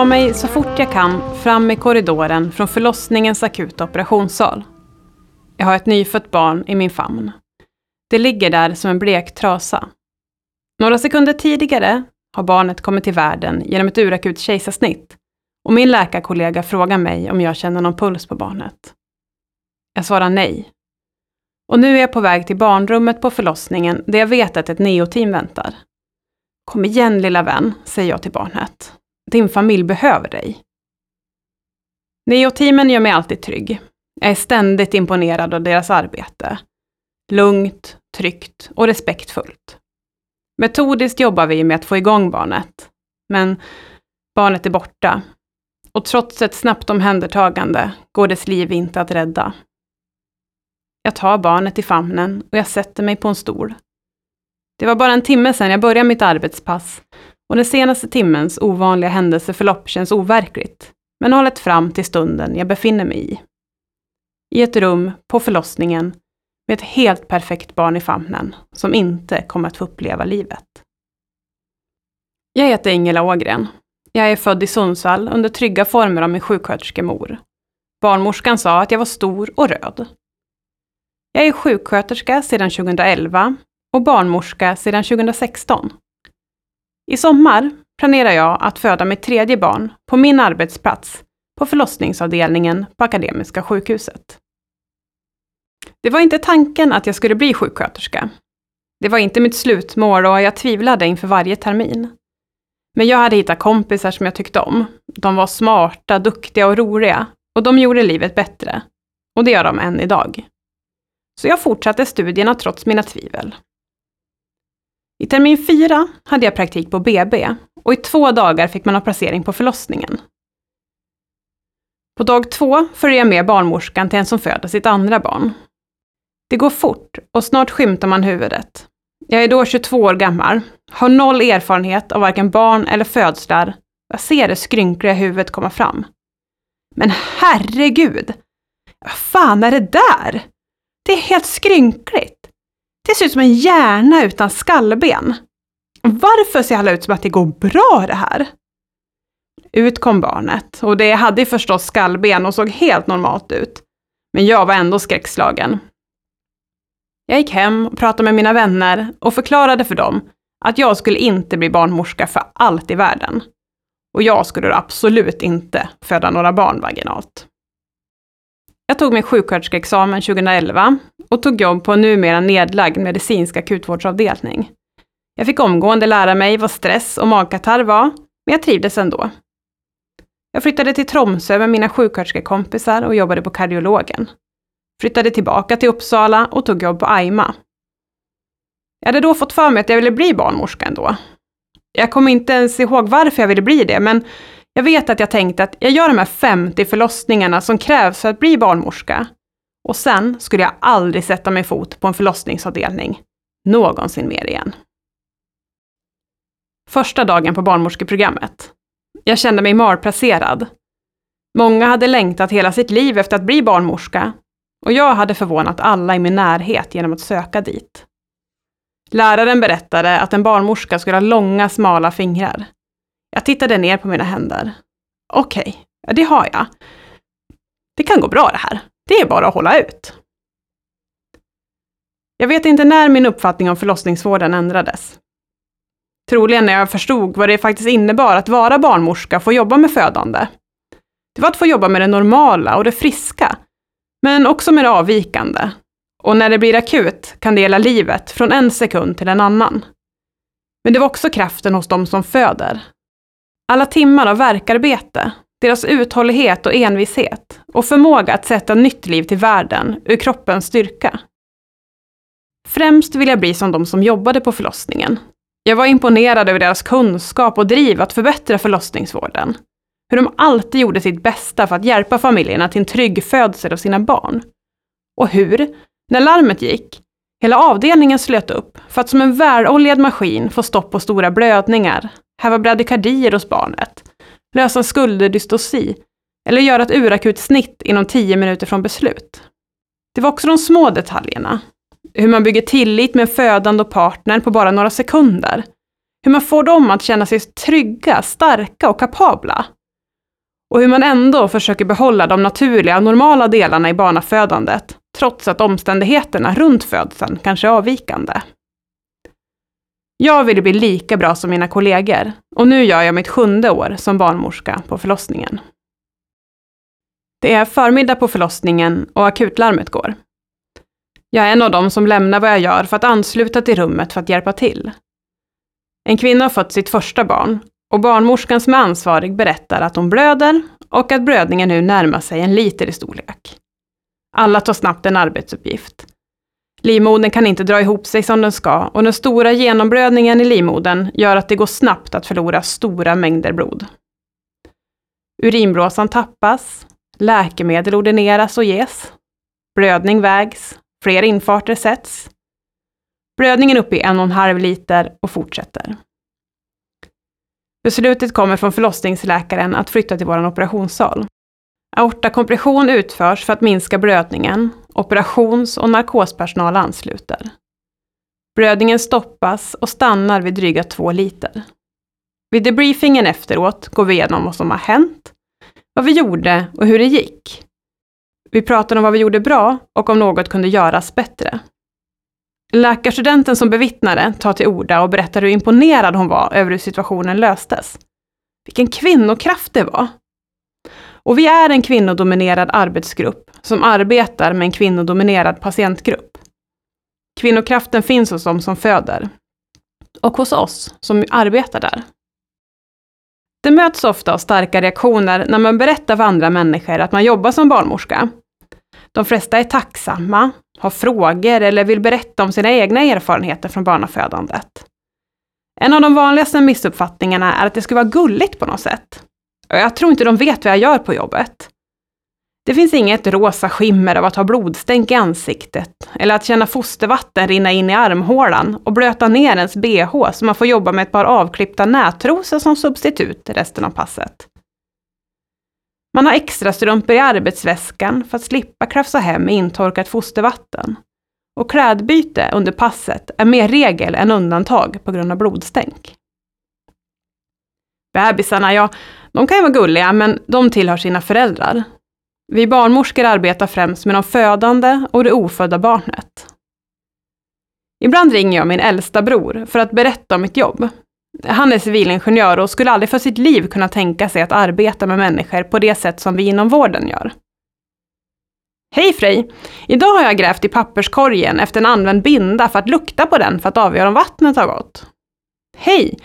tar mig så fort jag kan fram i korridoren från förlossningens akuta operationssal. Jag har ett nyfött barn i min famn. Det ligger där som en blek trasa. Några sekunder tidigare har barnet kommit till världen genom ett urakut kejsarsnitt och min läkarkollega frågar mig om jag känner någon puls på barnet. Jag svarar nej. Och nu är jag på väg till barnrummet på förlossningen där jag vet att ett neoteam väntar. Kom igen lilla vän, säger jag till barnet. Din familj behöver dig. Neo-teamen gör mig alltid trygg. Jag är ständigt imponerad av deras arbete. Lugnt, tryggt och respektfullt. Metodiskt jobbar vi med att få igång barnet. Men barnet är borta. Och trots ett snabbt omhändertagande går dess liv inte att rädda. Jag tar barnet i famnen och jag sätter mig på en stol. Det var bara en timme sedan jag började mitt arbetspass och den senaste timmens ovanliga händelseförlopp känns overkligt, men har lett fram till stunden jag befinner mig i. I ett rum, på förlossningen, med ett helt perfekt barn i famnen, som inte kommer att få uppleva livet. Jag heter Ingela Ågren. Jag är född i Sundsvall under trygga former av min sjuksköterskemor. Barnmorskan sa att jag var stor och röd. Jag är sjuksköterska sedan 2011 och barnmorska sedan 2016. I sommar planerar jag att föda mitt tredje barn på min arbetsplats på förlossningsavdelningen på Akademiska sjukhuset. Det var inte tanken att jag skulle bli sjuksköterska. Det var inte mitt slutmål och jag tvivlade inför varje termin. Men jag hade hittat kompisar som jag tyckte om. De var smarta, duktiga och roliga och de gjorde livet bättre. Och det gör de än idag. Så jag fortsatte studierna trots mina tvivel. I termin fyra hade jag praktik på BB och i två dagar fick man ha placering på förlossningen. På dag två följer jag med barnmorskan till en som föder sitt andra barn. Det går fort och snart skymtar man huvudet. Jag är då 22 år gammal, har noll erfarenhet av varken barn eller födslar. Jag ser det skrynkliga huvudet komma fram. Men herregud! Vad fan är det där? Det är helt skrynkligt. Det ser ut som en hjärna utan skallben. Varför ser alla ut som att det går bra det här? Ut kom barnet och det hade förstås skallben och såg helt normalt ut. Men jag var ändå skräckslagen. Jag gick hem och pratade med mina vänner och förklarade för dem att jag skulle inte bli barnmorska för allt i världen. Och jag skulle absolut inte föda några barn vaginalt. Jag tog min sjuksköterskeexamen 2011 och tog jobb på en numera nedlagd medicinsk akutvårdsavdelning. Jag fick omgående lära mig vad stress och magkatarr var, men jag trivdes ändå. Jag flyttade till Tromsö med mina sjuksköterskekompisar och jobbade på kardiologen. Flyttade tillbaka till Uppsala och tog jobb på AIMA. Jag hade då fått för mig att jag ville bli barnmorska ändå. Jag kommer inte ens ihåg varför jag ville bli det, men jag vet att jag tänkte att jag gör de här 50 förlossningarna som krävs för att bli barnmorska. Och sen skulle jag aldrig sätta mig fot på en förlossningsavdelning. Någonsin mer igen. Första dagen på barnmorskeprogrammet. Jag kände mig malplacerad. Många hade längtat hela sitt liv efter att bli barnmorska. Och jag hade förvånat alla i min närhet genom att söka dit. Läraren berättade att en barnmorska skulle ha långa, smala fingrar. Jag tittade ner på mina händer. Okej, okay, det har jag. Det kan gå bra det här. Det är bara att hålla ut. Jag vet inte när min uppfattning om förlossningsvården ändrades. Troligen när jag förstod vad det faktiskt innebar att vara barnmorska och få jobba med födande. Det var att få jobba med det normala och det friska, men också med det avvikande. Och när det blir akut kan det gälla livet från en sekund till en annan. Men det var också kraften hos de som föder, alla timmar av verkarbete, deras uthållighet och envishet och förmåga att sätta nytt liv till världen ur kroppens styrka. Främst vill jag bli som de som jobbade på förlossningen. Jag var imponerad över deras kunskap och driv att förbättra förlossningsvården. Hur de alltid gjorde sitt bästa för att hjälpa familjerna till en trygg födsel av sina barn. Och hur, när larmet gick, hela avdelningen slöt upp för att som en väloljad maskin få stopp på stora blödningar, häva bradykardier hos barnet, lösa skulderdystoci eller göra ett urakut snitt inom tio minuter från beslut. Det var också de små detaljerna. Hur man bygger tillit med födande och partner på bara några sekunder. Hur man får dem att känna sig trygga, starka och kapabla. och hur man ändå försöker behålla de naturliga, normala delarna i barnafödandet, trots att omständigheterna runt födseln kanske är avvikande. Jag ville bli lika bra som mina kollegor och nu gör jag mitt sjunde år som barnmorska på förlossningen. Det är förmiddag på förlossningen och akutlarmet går. Jag är en av dem som lämnar vad jag gör för att ansluta till rummet för att hjälpa till. En kvinna har fått sitt första barn och barnmorskan som är ansvarig berättar att hon blöder och att blödningen nu närmar sig en liter i storlek. Alla tar snabbt en arbetsuppgift. Livmodern kan inte dra ihop sig som den ska och den stora genomblödningen i livmodern gör att det går snabbt att förlora stora mängder blod. Urinblåsan tappas, läkemedel ordineras och ges, blödning vägs, fler infarter sätts. Blödningen upp i en och en halv liter och fortsätter. Beslutet kommer från förlossningsläkaren att flytta till vår operationssal. Aortakompression utförs för att minska blödningen. Operations och narkospersonal ansluter. Blödningen stoppas och stannar vid dryga två liter. Vid debriefingen efteråt går vi igenom vad som har hänt, vad vi gjorde och hur det gick. Vi pratade om vad vi gjorde bra och om något kunde göras bättre. Läkarstudenten som bevittnade tar till orda och berättar hur imponerad hon var över hur situationen löstes. Vilken kvinnokraft det var! Och vi är en kvinnodominerad arbetsgrupp som arbetar med en kvinnodominerad patientgrupp. Kvinnokraften finns hos dem som föder. Och hos oss som arbetar där. Det möts ofta av starka reaktioner när man berättar för andra människor att man jobbar som barnmorska. De flesta är tacksamma, har frågor eller vill berätta om sina egna erfarenheter från barnafödandet. En av de vanligaste missuppfattningarna är att det skulle vara gulligt på något sätt. Jag tror inte de vet vad jag gör på jobbet. Det finns inget rosa skimmer av att ha blodstänk i ansiktet, eller att känna fostervatten rinna in i armhålan och blöta ner ens bh så man får jobba med ett par avklippta nättrosor som substitut resten av passet. Man har extra strumpor i arbetsväskan för att slippa krafsa hem med intorkat fostervatten. Och klädbyte under passet är mer regel än undantag på grund av blodstänk. Bebisarna, ja, de kan ju vara gulliga, men de tillhör sina föräldrar. Vi barnmorskor arbetar främst med de födande och det ofödda barnet. Ibland ringer jag min äldsta bror för att berätta om mitt jobb. Han är civilingenjör och skulle aldrig för sitt liv kunna tänka sig att arbeta med människor på det sätt som vi inom vården gör. Hej Frej! Idag har jag grävt i papperskorgen efter en använd binda för att lukta på den för att avgöra om vattnet har gått. Hej!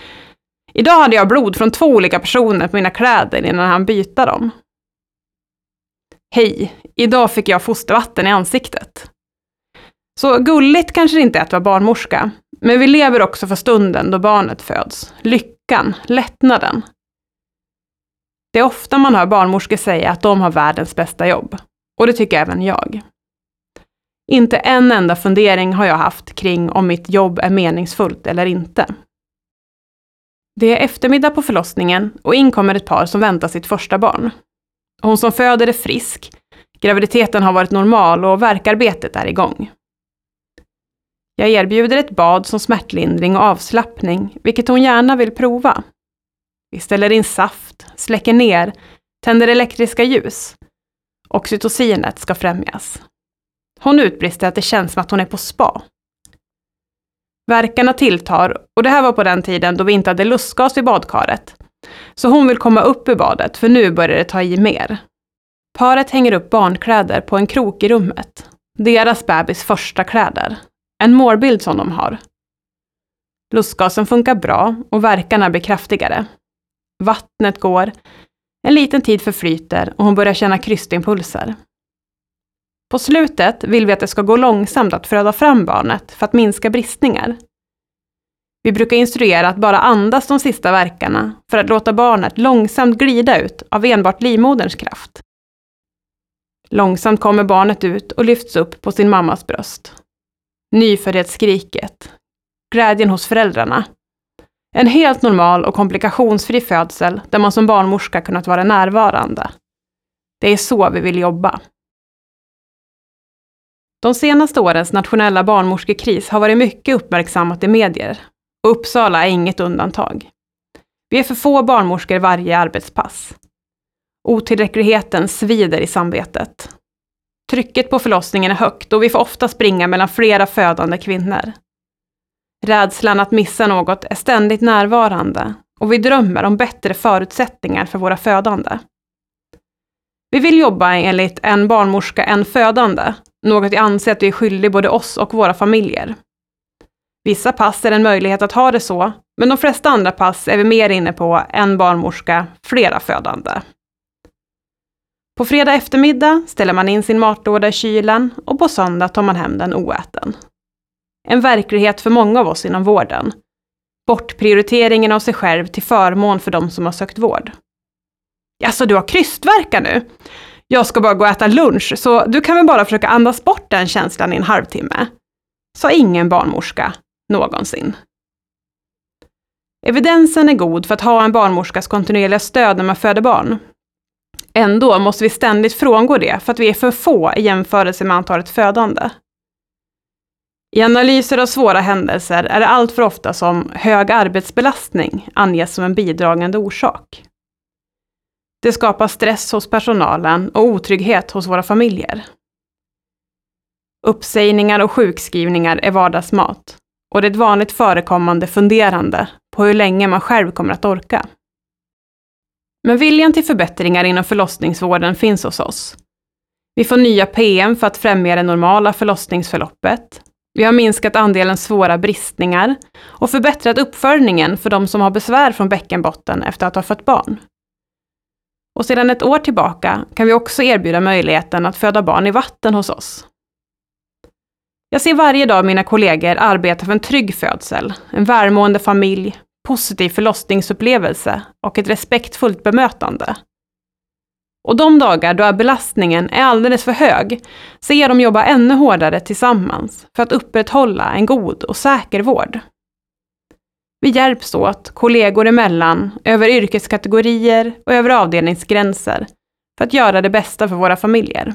Idag hade jag blod från två olika personer på mina kläder innan han byta dem. Hej! Idag fick jag fostervatten i ansiktet. Så gulligt kanske det inte är att vara barnmorska, men vi lever också för stunden då barnet föds. Lyckan, lättnaden. Det är ofta man hör barnmorskor säga att de har världens bästa jobb. Och det tycker även jag. Inte en enda fundering har jag haft kring om mitt jobb är meningsfullt eller inte. Det är eftermiddag på förlossningen och in kommer ett par som väntar sitt första barn. Hon som föder är frisk, graviditeten har varit normal och verkarbetet är igång. Jag erbjuder ett bad som smärtlindring och avslappning, vilket hon gärna vill prova. Vi ställer in saft, släcker ner, tänder elektriska ljus. Oxytocinet ska främjas. Hon utbrister att det känns som att hon är på spa. Verkarna tilltar och det här var på den tiden då vi inte hade lustgas i badkaret. Så hon vill komma upp ur badet för nu börjar det ta i mer. Paret hänger upp barnkläder på en krok i rummet. Deras bebis första kläder. En målbild som de har. Lustgasen funkar bra och verkarna blir kraftigare. Vattnet går, en liten tid förflyter och hon börjar känna krystimpulser. På slutet vill vi att det ska gå långsamt att föda fram barnet för att minska bristningar. Vi brukar instruera att bara andas de sista verkarna för att låta barnet långsamt glida ut av enbart livmoderns kraft. Långsamt kommer barnet ut och lyfts upp på sin mammas bröst. Nyföddhetsskriket. Glädjen hos föräldrarna. En helt normal och komplikationsfri födsel där man som barnmorska kunnat vara närvarande. Det är så vi vill jobba. De senaste årens nationella barnmorskekris har varit mycket uppmärksammat i medier. Och Uppsala är inget undantag. Vi är för få barnmorskor varje arbetspass. Otillräckligheten svider i samvetet. Trycket på förlossningen är högt och vi får ofta springa mellan flera födande kvinnor. Rädslan att missa något är ständigt närvarande och vi drömmer om bättre förutsättningar för våra födande. Vi vill jobba enligt en barnmorska, en födande, något jag anser att vi är skyldiga både oss och våra familjer. Vissa pass är en möjlighet att ha det så, men de flesta andra pass är vi mer inne på en barnmorska, flera födande. På fredag eftermiddag ställer man in sin matlåda i kylen och på söndag tar man hem den oäten. En verklighet för många av oss inom vården. Bortprioriteringen av sig själv till förmån för de som har sökt vård. Alltså, du har krystvärkar nu? Jag ska bara gå och äta lunch, så du kan väl bara försöka andas bort den känslan i en halvtimme? Sa ingen barnmorska någonsin. Evidensen är god för att ha en barnmorskas kontinuerliga stöd när man föder barn. Ändå måste vi ständigt frångå det för att vi är för få i jämförelse med antalet födande. I analyser av svåra händelser är det allt för ofta som hög arbetsbelastning anges som en bidragande orsak. Det skapar stress hos personalen och otrygghet hos våra familjer. Uppsägningar och sjukskrivningar är vardagsmat och det är ett vanligt förekommande funderande på hur länge man själv kommer att orka. Men viljan till förbättringar inom förlossningsvården finns hos oss. Vi får nya PM för att främja det normala förlossningsförloppet. Vi har minskat andelen svåra bristningar och förbättrat uppföljningen för de som har besvär från bäckenbotten efter att ha fött barn. Och sedan ett år tillbaka kan vi också erbjuda möjligheten att föda barn i vatten hos oss. Jag ser varje dag mina kollegor arbeta för en trygg födsel, en välmående familj, positiv förlossningsupplevelse och ett respektfullt bemötande. Och de dagar då belastningen är alldeles för hög ser jag dem jobba ännu hårdare tillsammans för att upprätthålla en god och säker vård. Vi hjälps åt, kollegor emellan, över yrkeskategorier och över avdelningsgränser för att göra det bästa för våra familjer.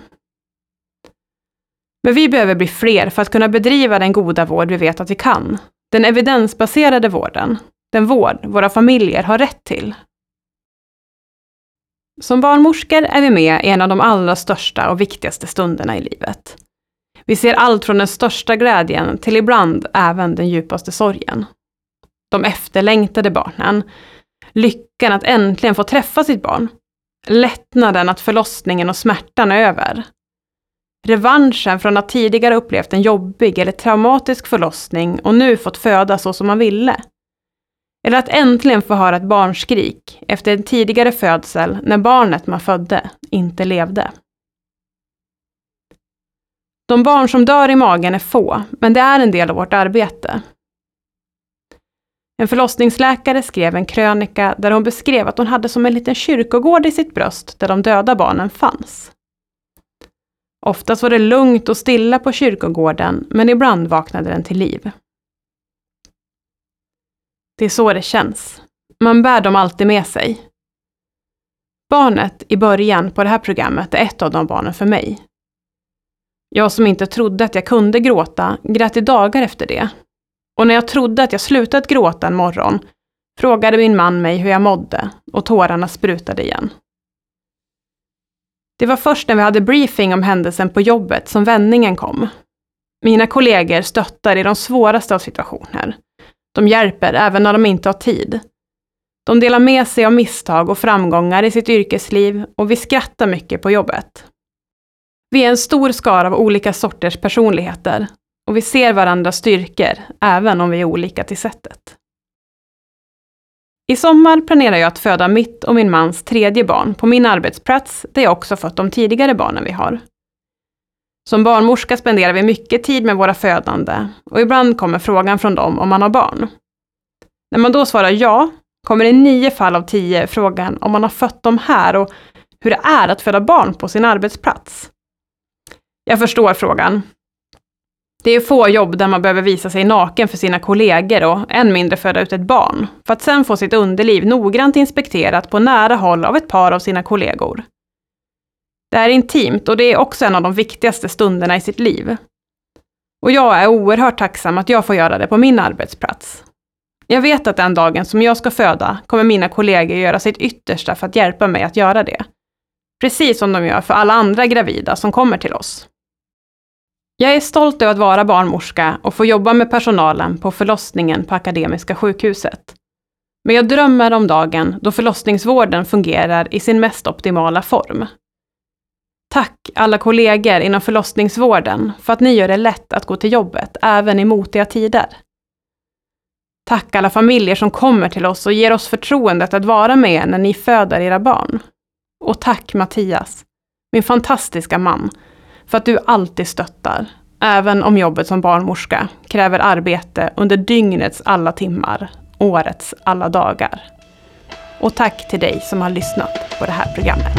Men vi behöver bli fler för att kunna bedriva den goda vård vi vet att vi kan. Den evidensbaserade vården. Den vård våra familjer har rätt till. Som barnmorskor är vi med i en av de allra största och viktigaste stunderna i livet. Vi ser allt från den största glädjen till ibland även den djupaste sorgen. De efterlängtade barnen, lyckan att äntligen få träffa sitt barn, lättnaden att förlossningen och smärtan är över, revanschen från att tidigare upplevt en jobbig eller traumatisk förlossning och nu fått föda så som man ville. Eller att äntligen få höra ett barnskrik efter en tidigare födsel när barnet man födde inte levde. De barn som dör i magen är få, men det är en del av vårt arbete. En förlossningsläkare skrev en krönika där hon beskrev att hon hade som en liten kyrkogård i sitt bröst där de döda barnen fanns. Oftast var det lugnt och stilla på kyrkogården, men ibland vaknade den till liv. Det är så det känns. Man bär dem alltid med sig. Barnet i början på det här programmet är ett av de barnen för mig. Jag som inte trodde att jag kunde gråta grät i dagar efter det. Och när jag trodde att jag slutat gråta en morgon frågade min man mig hur jag mådde och tårarna sprutade igen. Det var först när vi hade briefing om händelsen på jobbet som vändningen kom. Mina kollegor stöttar i de svåraste av situationer. De hjälper även när de inte har tid. De delar med sig av misstag och framgångar i sitt yrkesliv och vi skrattar mycket på jobbet. Vi är en stor skara av olika sorters personligheter och vi ser varandras styrkor, även om vi är olika till sättet. I sommar planerar jag att föda mitt och min mans tredje barn på min arbetsplats, där jag också fött de tidigare barnen vi har. Som barnmorska spenderar vi mycket tid med våra födande och ibland kommer frågan från dem om man har barn. När man då svarar ja, kommer i nio fall av tio frågan om man har fött dem här och hur det är att föda barn på sin arbetsplats. Jag förstår frågan, det är få jobb där man behöver visa sig naken för sina kollegor och än mindre föda ut ett barn, för att sen få sitt underliv noggrant inspekterat på nära håll av ett par av sina kollegor. Det är intimt och det är också en av de viktigaste stunderna i sitt liv. Och jag är oerhört tacksam att jag får göra det på min arbetsplats. Jag vet att den dagen som jag ska föda kommer mina kollegor göra sitt yttersta för att hjälpa mig att göra det. Precis som de gör för alla andra gravida som kommer till oss. Jag är stolt över att vara barnmorska och få jobba med personalen på förlossningen på Akademiska sjukhuset. Men jag drömmer om dagen då förlossningsvården fungerar i sin mest optimala form. Tack alla kollegor inom förlossningsvården för att ni gör det lätt att gå till jobbet även i motiga tider. Tack alla familjer som kommer till oss och ger oss förtroendet att vara med när ni föder era barn. Och tack Mattias, min fantastiska man, för att du alltid stöttar, även om jobbet som barnmorska kräver arbete under dygnets alla timmar, årets alla dagar. Och tack till dig som har lyssnat på det här programmet.